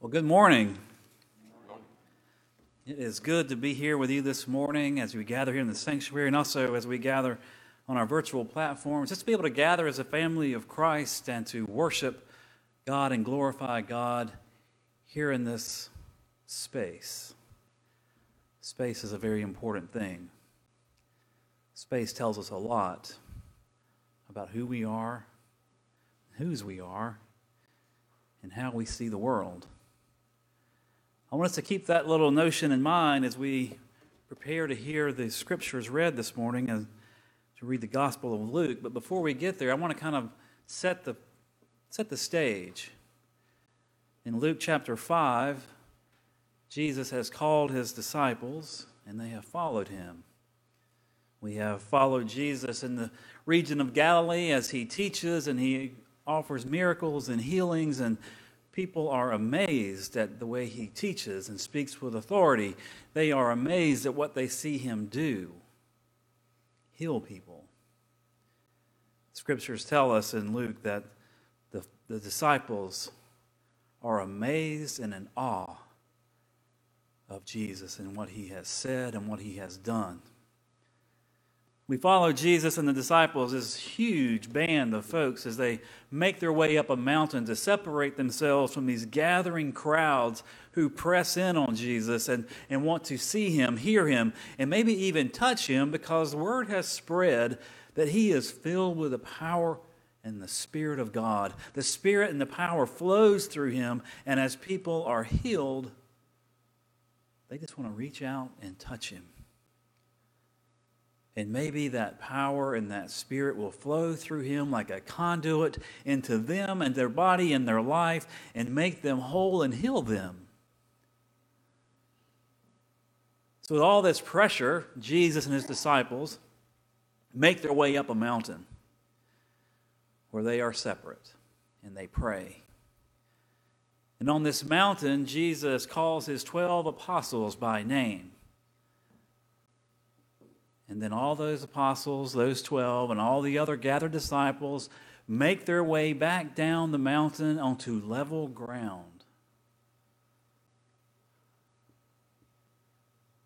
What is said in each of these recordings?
Well, good morning. It is good to be here with you this morning as we gather here in the sanctuary and also as we gather on our virtual platforms, just to be able to gather as a family of Christ and to worship God and glorify God here in this space. Space is a very important thing. Space tells us a lot about who we are, whose we are, and how we see the world. I want us to keep that little notion in mind as we prepare to hear the scriptures read this morning and to read the Gospel of Luke. But before we get there, I want to kind of set the, set the stage. In Luke chapter 5, Jesus has called his disciples, and they have followed him. We have followed Jesus in the region of Galilee as he teaches and he offers miracles and healings and people are amazed at the way he teaches and speaks with authority. They are amazed at what they see him do heal people. Scriptures tell us in Luke that the, the disciples are amazed and in awe of Jesus and what he has said and what he has done. We follow Jesus and the disciples, this huge band of folks, as they make their way up a mountain to separate themselves from these gathering crowds who press in on Jesus and, and want to see him, hear him, and maybe even touch him because word has spread that he is filled with the power and the Spirit of God. The Spirit and the power flows through him, and as people are healed, they just want to reach out and touch him. And maybe that power and that spirit will flow through him like a conduit into them and their body and their life and make them whole and heal them. So, with all this pressure, Jesus and his disciples make their way up a mountain where they are separate and they pray. And on this mountain, Jesus calls his 12 apostles by name. And then all those apostles, those 12, and all the other gathered disciples make their way back down the mountain onto level ground.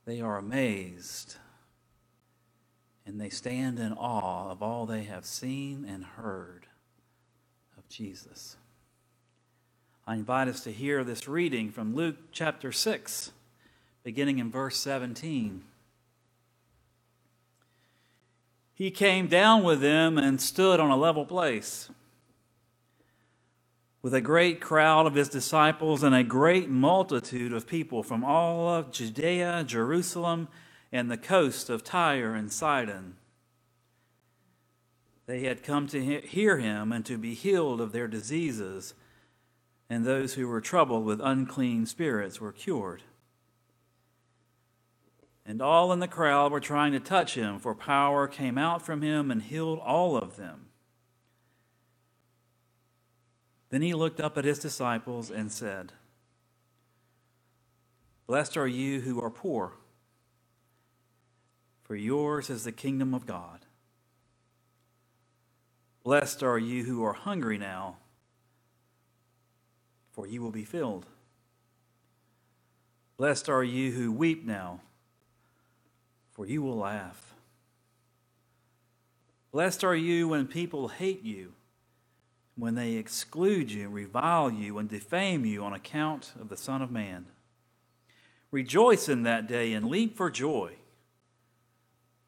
They are amazed and they stand in awe of all they have seen and heard of Jesus. I invite us to hear this reading from Luke chapter 6, beginning in verse 17. He came down with them and stood on a level place. With a great crowd of his disciples and a great multitude of people from all of Judea, Jerusalem, and the coast of Tyre and Sidon. They had come to hear him and to be healed of their diseases, and those who were troubled with unclean spirits were cured and all in the crowd were trying to touch him, for power came out from him and healed all of them. Then he looked up at his disciples and said, Blessed are you who are poor, for yours is the kingdom of God. Blessed are you who are hungry now, for you will be filled. Blessed are you who weep now for you will laugh. Blessed are you when people hate you, when they exclude you, revile you, and defame you on account of the Son of Man. Rejoice in that day and leap for joy,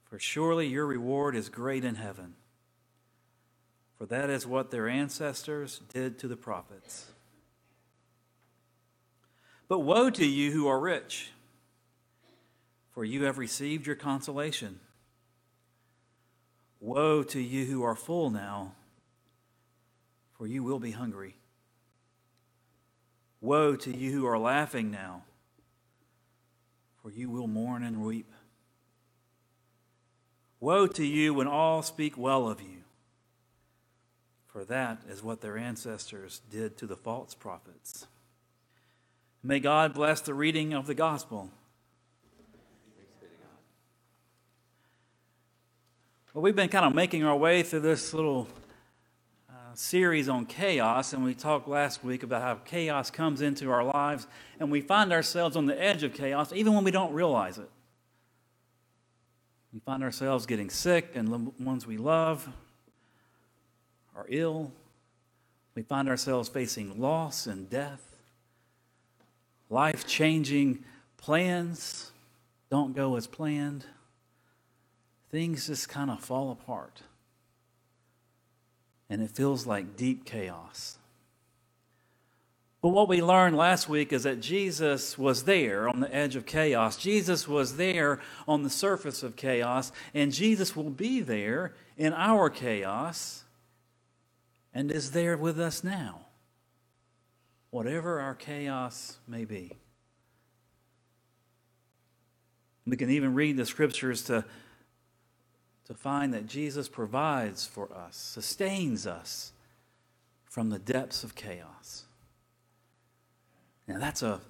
for surely your reward is great in heaven. For that is what their ancestors did to the prophets. But woe to you who are rich for you have received your consolation. Woe to you who are full now, for you will be hungry. Woe to you who are laughing now, for you will mourn and weep. Woe to you when all speak well of you, for that is what their ancestors did to the false prophets. May God bless the reading of the gospel. Well, we've been kind of making our way through this little uh, series on chaos, and we talked last week about how chaos comes into our lives, and we find ourselves on the edge of chaos even when we don't realize it. We find ourselves getting sick, and the ones we love are ill. We find ourselves facing loss and death. Life changing plans don't go as planned. Things just kind of fall apart and it feels like deep chaos. But what we learned last week is that Jesus was there on the edge of chaos. Jesus was there on the surface of chaos, and Jesus will be there in our chaos and is there with us now, whatever our chaos may be. We can even read the scriptures to to find that Jesus provides for us, sustains us from the depths of chaos. Now that's a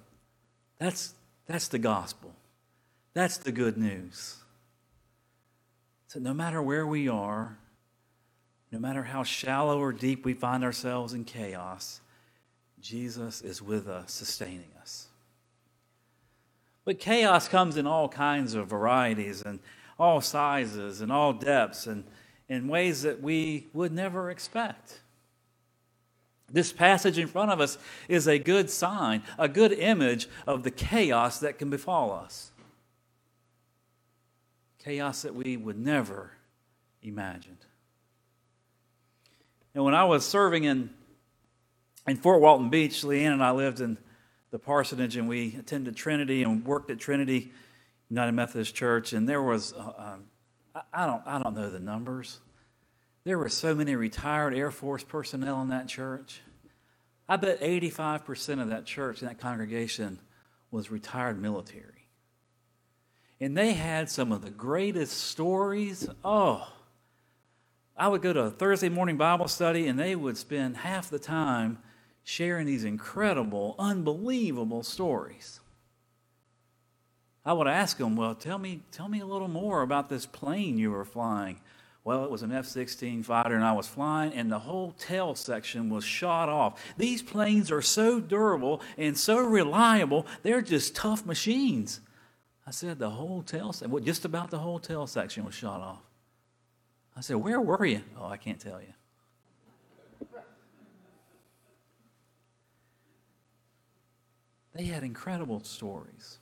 that's that's the gospel. That's the good news. So no matter where we are, no matter how shallow or deep we find ourselves in chaos, Jesus is with us, sustaining us. But chaos comes in all kinds of varieties, and all sizes and all depths and in ways that we would never expect. This passage in front of us is a good sign, a good image of the chaos that can befall us. Chaos that we would never imagined. And when I was serving in, in Fort Walton Beach, Leanne and I lived in the parsonage and we attended Trinity and worked at Trinity United Methodist Church, and there was, uh, um, I, don't, I don't know the numbers. There were so many retired Air Force personnel in that church. I bet 85% of that church and that congregation was retired military. And they had some of the greatest stories. Oh, I would go to a Thursday morning Bible study, and they would spend half the time sharing these incredible, unbelievable stories. I would ask him, well, tell me, tell me a little more about this plane you were flying. Well, it was an F 16 fighter, and I was flying, and the whole tail section was shot off. These planes are so durable and so reliable, they're just tough machines. I said, the whole tail section, well, just about the whole tail section was shot off. I said, where were you? Oh, I can't tell you. They had incredible stories.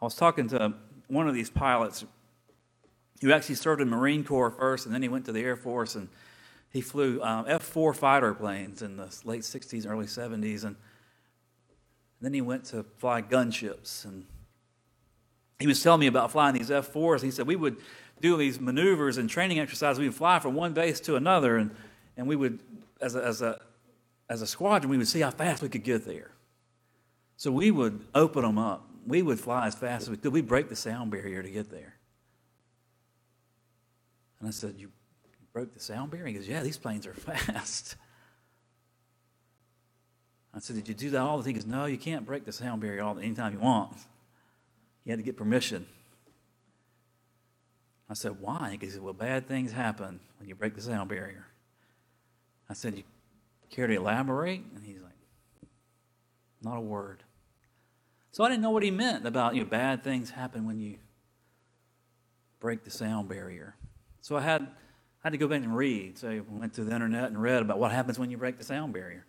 I was talking to one of these pilots who actually served in Marine Corps first, and then he went to the Air Force, and he flew um, F-4 fighter planes in the late 60s, early 70s, and then he went to fly gunships. And he was telling me about flying these F-4s. He said we would do these maneuvers and training exercises. We would fly from one base to another, and, and we would, as a, as, a, as a squadron, we would see how fast we could get there. So we would open them up we would fly as fast as we could. We'd break the sound barrier to get there. And I said, You broke the sound barrier? He goes, Yeah, these planes are fast. I said, Did you do that all the time? He goes, No, you can't break the sound barrier all anytime you want. You had to get permission. I said, Why? He said, Well, bad things happen when you break the sound barrier. I said, You care to elaborate? And he's like, Not a word. So I didn't know what he meant about you know, bad things happen when you break the sound barrier. So I had, had to go back and read. So I went to the internet and read about what happens when you break the sound barrier.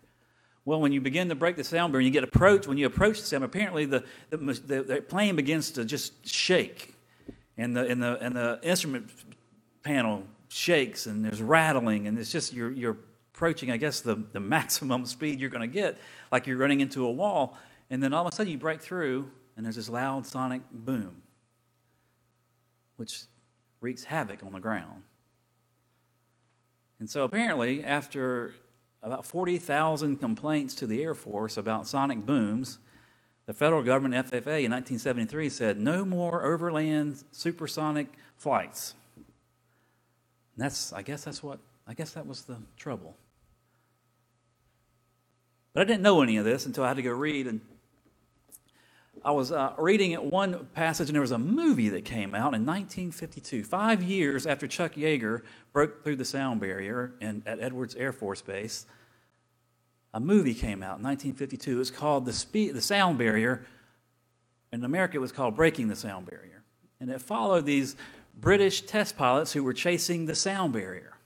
Well, when you begin to break the sound barrier, you get approached. When you approach the sound, apparently the, the, the, the plane begins to just shake, and the, and, the, and the instrument panel shakes, and there's rattling, and it's just you're, you're approaching, I guess, the, the maximum speed you're going to get, like you're running into a wall. And then all of a sudden you break through, and there's this loud sonic boom, which wreaks havoc on the ground. And so apparently, after about 40,000 complaints to the Air Force about sonic booms, the federal government, FAA, in 1973 said no more overland supersonic flights. And that's, I guess that's what, I guess that was the trouble. But I didn't know any of this until I had to go read and I was uh, reading one passage, and there was a movie that came out in 1952, five years after Chuck Yeager broke through the sound barrier in, at Edwards Air Force Base. A movie came out in 1952. It was called The, Speed, the Sound Barrier. In America, it was called Breaking the Sound Barrier. And it followed these British test pilots who were chasing the sound barrier.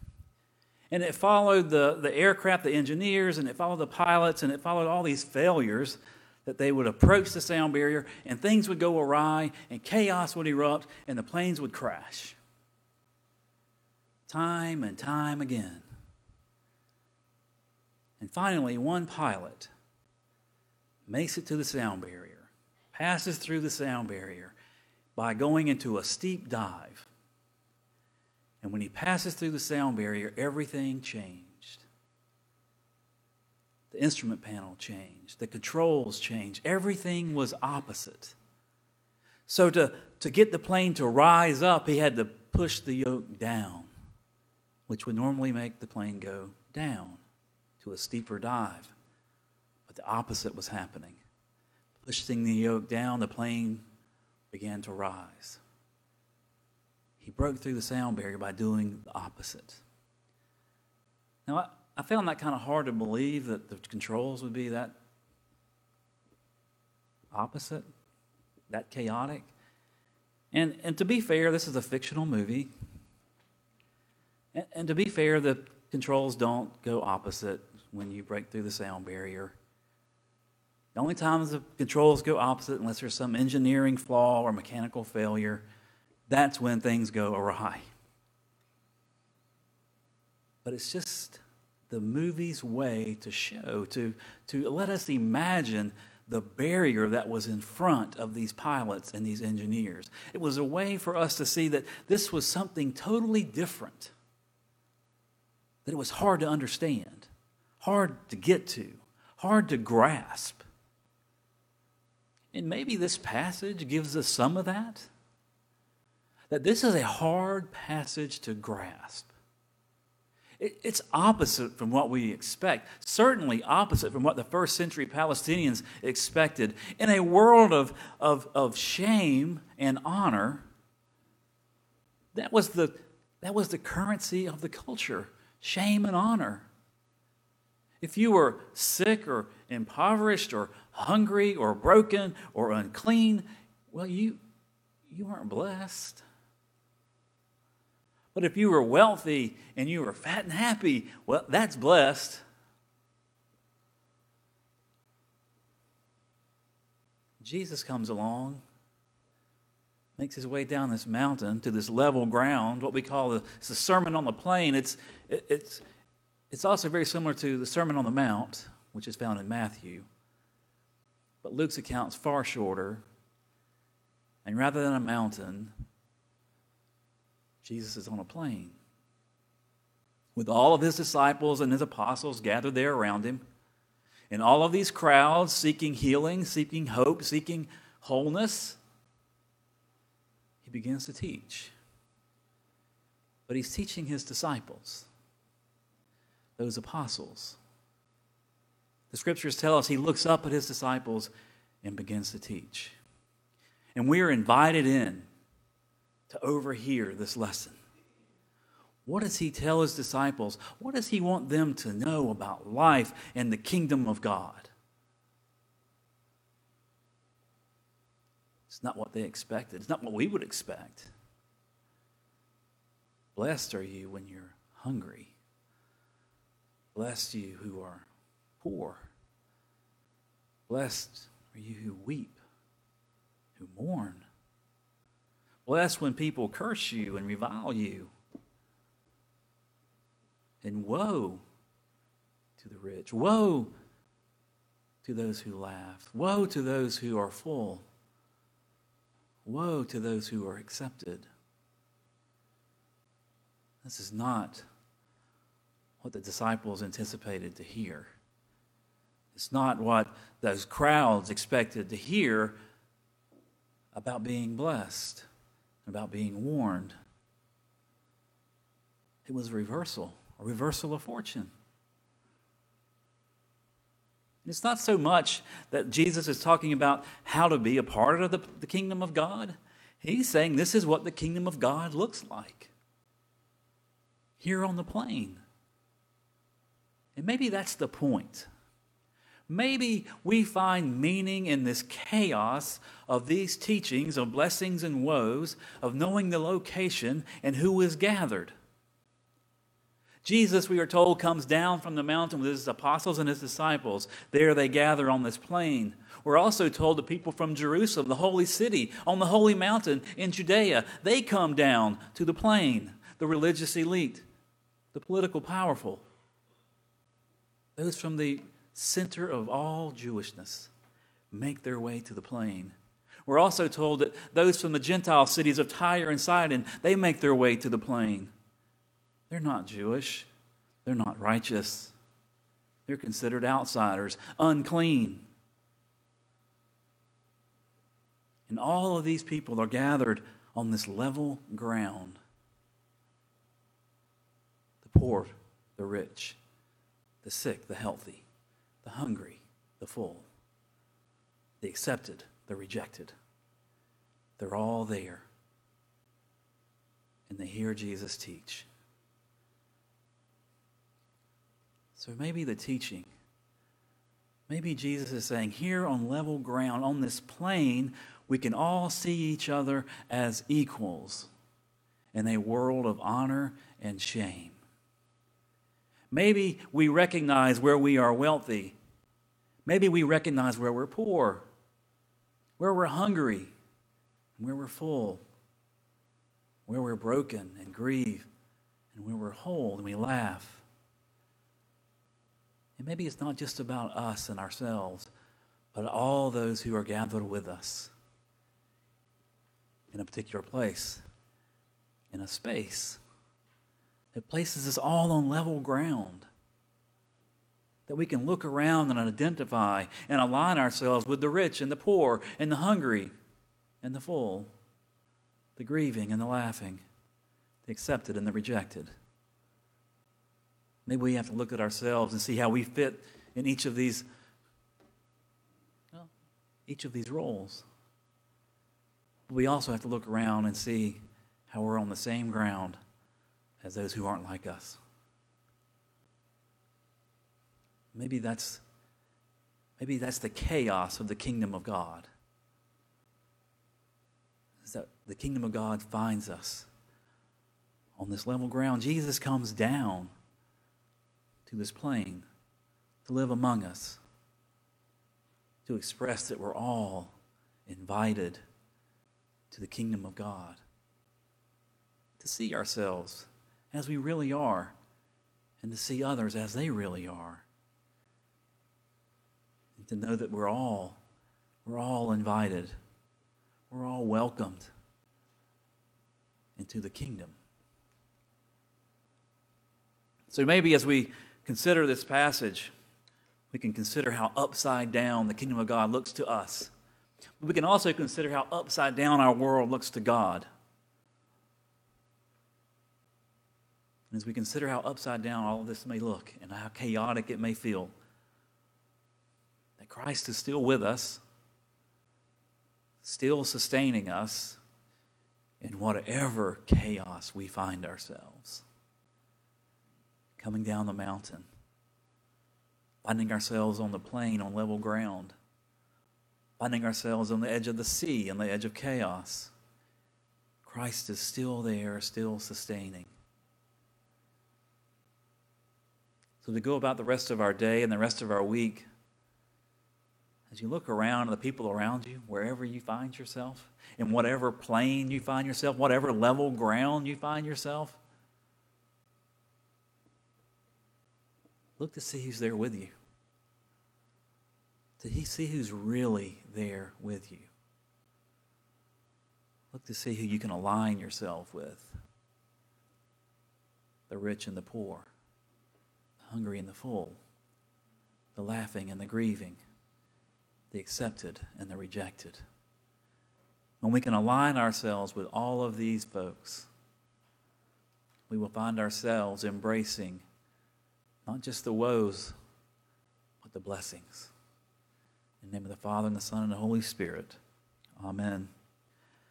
And it followed the, the aircraft, the engineers, and it followed the pilots, and it followed all these failures that they would approach the sound barrier, and things would go awry, and chaos would erupt, and the planes would crash. Time and time again. And finally, one pilot makes it to the sound barrier, passes through the sound barrier by going into a steep dive. And when he passes through the sound barrier, everything changed. The instrument panel changed, the controls changed, everything was opposite. So, to, to get the plane to rise up, he had to push the yoke down, which would normally make the plane go down to a steeper dive. But the opposite was happening. Pushing the yoke down, the plane began to rise. He broke through the sound barrier by doing the opposite. Now, I, found that kind of hard to believe that the controls would be that opposite, that chaotic. And, and to be fair, this is a fictional movie. And, and to be fair, the controls don't go opposite when you break through the sound barrier. The only times the controls go opposite, unless there's some engineering flaw or mechanical failure, that's when things go awry. But it's just the movie's way to show, to, to let us imagine the barrier that was in front of these pilots and these engineers. It was a way for us to see that this was something totally different, that it was hard to understand hard to get to, hard to grasp. And maybe this passage gives us some of that. That this is a hard passage to grasp. It's opposite from what we expect, certainly opposite from what the first century Palestinians expected. In a world of, of, of shame and honor, that was, the, that was the currency of the culture shame and honor. If you were sick or impoverished or hungry or broken or unclean, well, you, you weren't blessed. But if you were wealthy and you were fat and happy, well, that's blessed. Jesus comes along, makes his way down this mountain to this level ground, what we call the, the Sermon on the Plain. It's, it, it's, it's also very similar to the Sermon on the Mount, which is found in Matthew. But Luke's account is far shorter. And rather than a mountain, Jesus is on a plain with all of his disciples and his apostles gathered there around him. And all of these crowds seeking healing, seeking hope, seeking wholeness, he begins to teach. But he's teaching his disciples those apostles. The scriptures tell us he looks up at his disciples and begins to teach. And we are invited in to overhear this lesson. What does he tell his disciples? What does he want them to know about life and the kingdom of God? It's not what they expected, it's not what we would expect. Blessed are you when you're hungry Blessed you who are poor. Blessed are you who weep, who mourn. Blessed when people curse you and revile you. And woe to the rich. Woe to those who laugh. Woe to those who are full. Woe to those who are accepted. This is not what the disciples anticipated to hear. It's not what those crowds expected to hear about being blessed, about being warned. It was a reversal, a reversal of fortune. It's not so much that Jesus is talking about how to be a part of the, the kingdom of God. He's saying this is what the kingdom of God looks like here on the plain. And maybe that's the point. Maybe we find meaning in this chaos of these teachings of blessings and woes, of knowing the location and who is gathered. Jesus, we are told, comes down from the mountain with his apostles and his disciples. There they gather on this plain. We're also told the people from Jerusalem, the holy city, on the holy mountain in Judea, they come down to the plain, the religious elite, the political powerful, those from the center of all Jewishness make their way to the plain. We're also told that those from the Gentile cities of Tyre and Sidon, they make their way to the plain. They're not Jewish. They're not righteous. They're considered outsiders, unclean. And all of these people are gathered on this level ground the poor, the rich, the sick, the healthy, the hungry, the full, the accepted, the rejected. They're all there. And they hear Jesus teach. So maybe the teaching, maybe Jesus is saying, here on level ground, on this plain, we can all see each other as equals in a world of honor and shame. Maybe we recognize where we are wealthy. Maybe we recognize where we're poor, where we're hungry, where we're full, where we're broken and grieve, and where we're whole and we laugh. And maybe it's not just about us and ourselves, but all those who are gathered with us in a particular place, in a space. that places us all on level ground. That we can look around and identify and align ourselves with the rich and the poor and the hungry and the full, the grieving and the laughing, the accepted and the rejected. Maybe we have to look at ourselves and see how we fit in each of these well, each of these roles. But We also have to look around and see how we're on the same ground as those who aren't like us. Maybe that's maybe that's the chaos of the kingdom of God. Is that the kingdom of God finds us on this level ground. Jesus comes down to this plain to live among us, to express that we're all invited to the kingdom of God, to see ourselves as we really are, and to see others as they really are, to know that we're all we're all invited, we're all welcomed into the kingdom. So maybe as we consider this passage, we can consider how upside down the kingdom of God looks to us. But we can also consider how upside down our world looks to God. And as we consider how upside down all of this may look and how chaotic it may feel, that Christ is still with us, still sustaining us in whatever chaos we find ourselves coming down the mountain, finding ourselves on the plain, on level ground, finding ourselves on the edge of the sea, on the edge of chaos. Christ is still there, still sustaining. So, to go about the rest of our day and the rest of our week, as you look around at the people around you, wherever you find yourself, in whatever plain you find yourself, whatever level ground you find yourself, Look to see who's there with you. To see who's really there with you. Look to see who you can align yourself with the rich and the poor, the hungry and the full, the laughing and the grieving, the accepted and the rejected. When we can align ourselves with all of these folks, we will find ourselves embracing not just the woes, but the blessings. In the name of the Father, and the Son, and the Holy Spirit. Amen.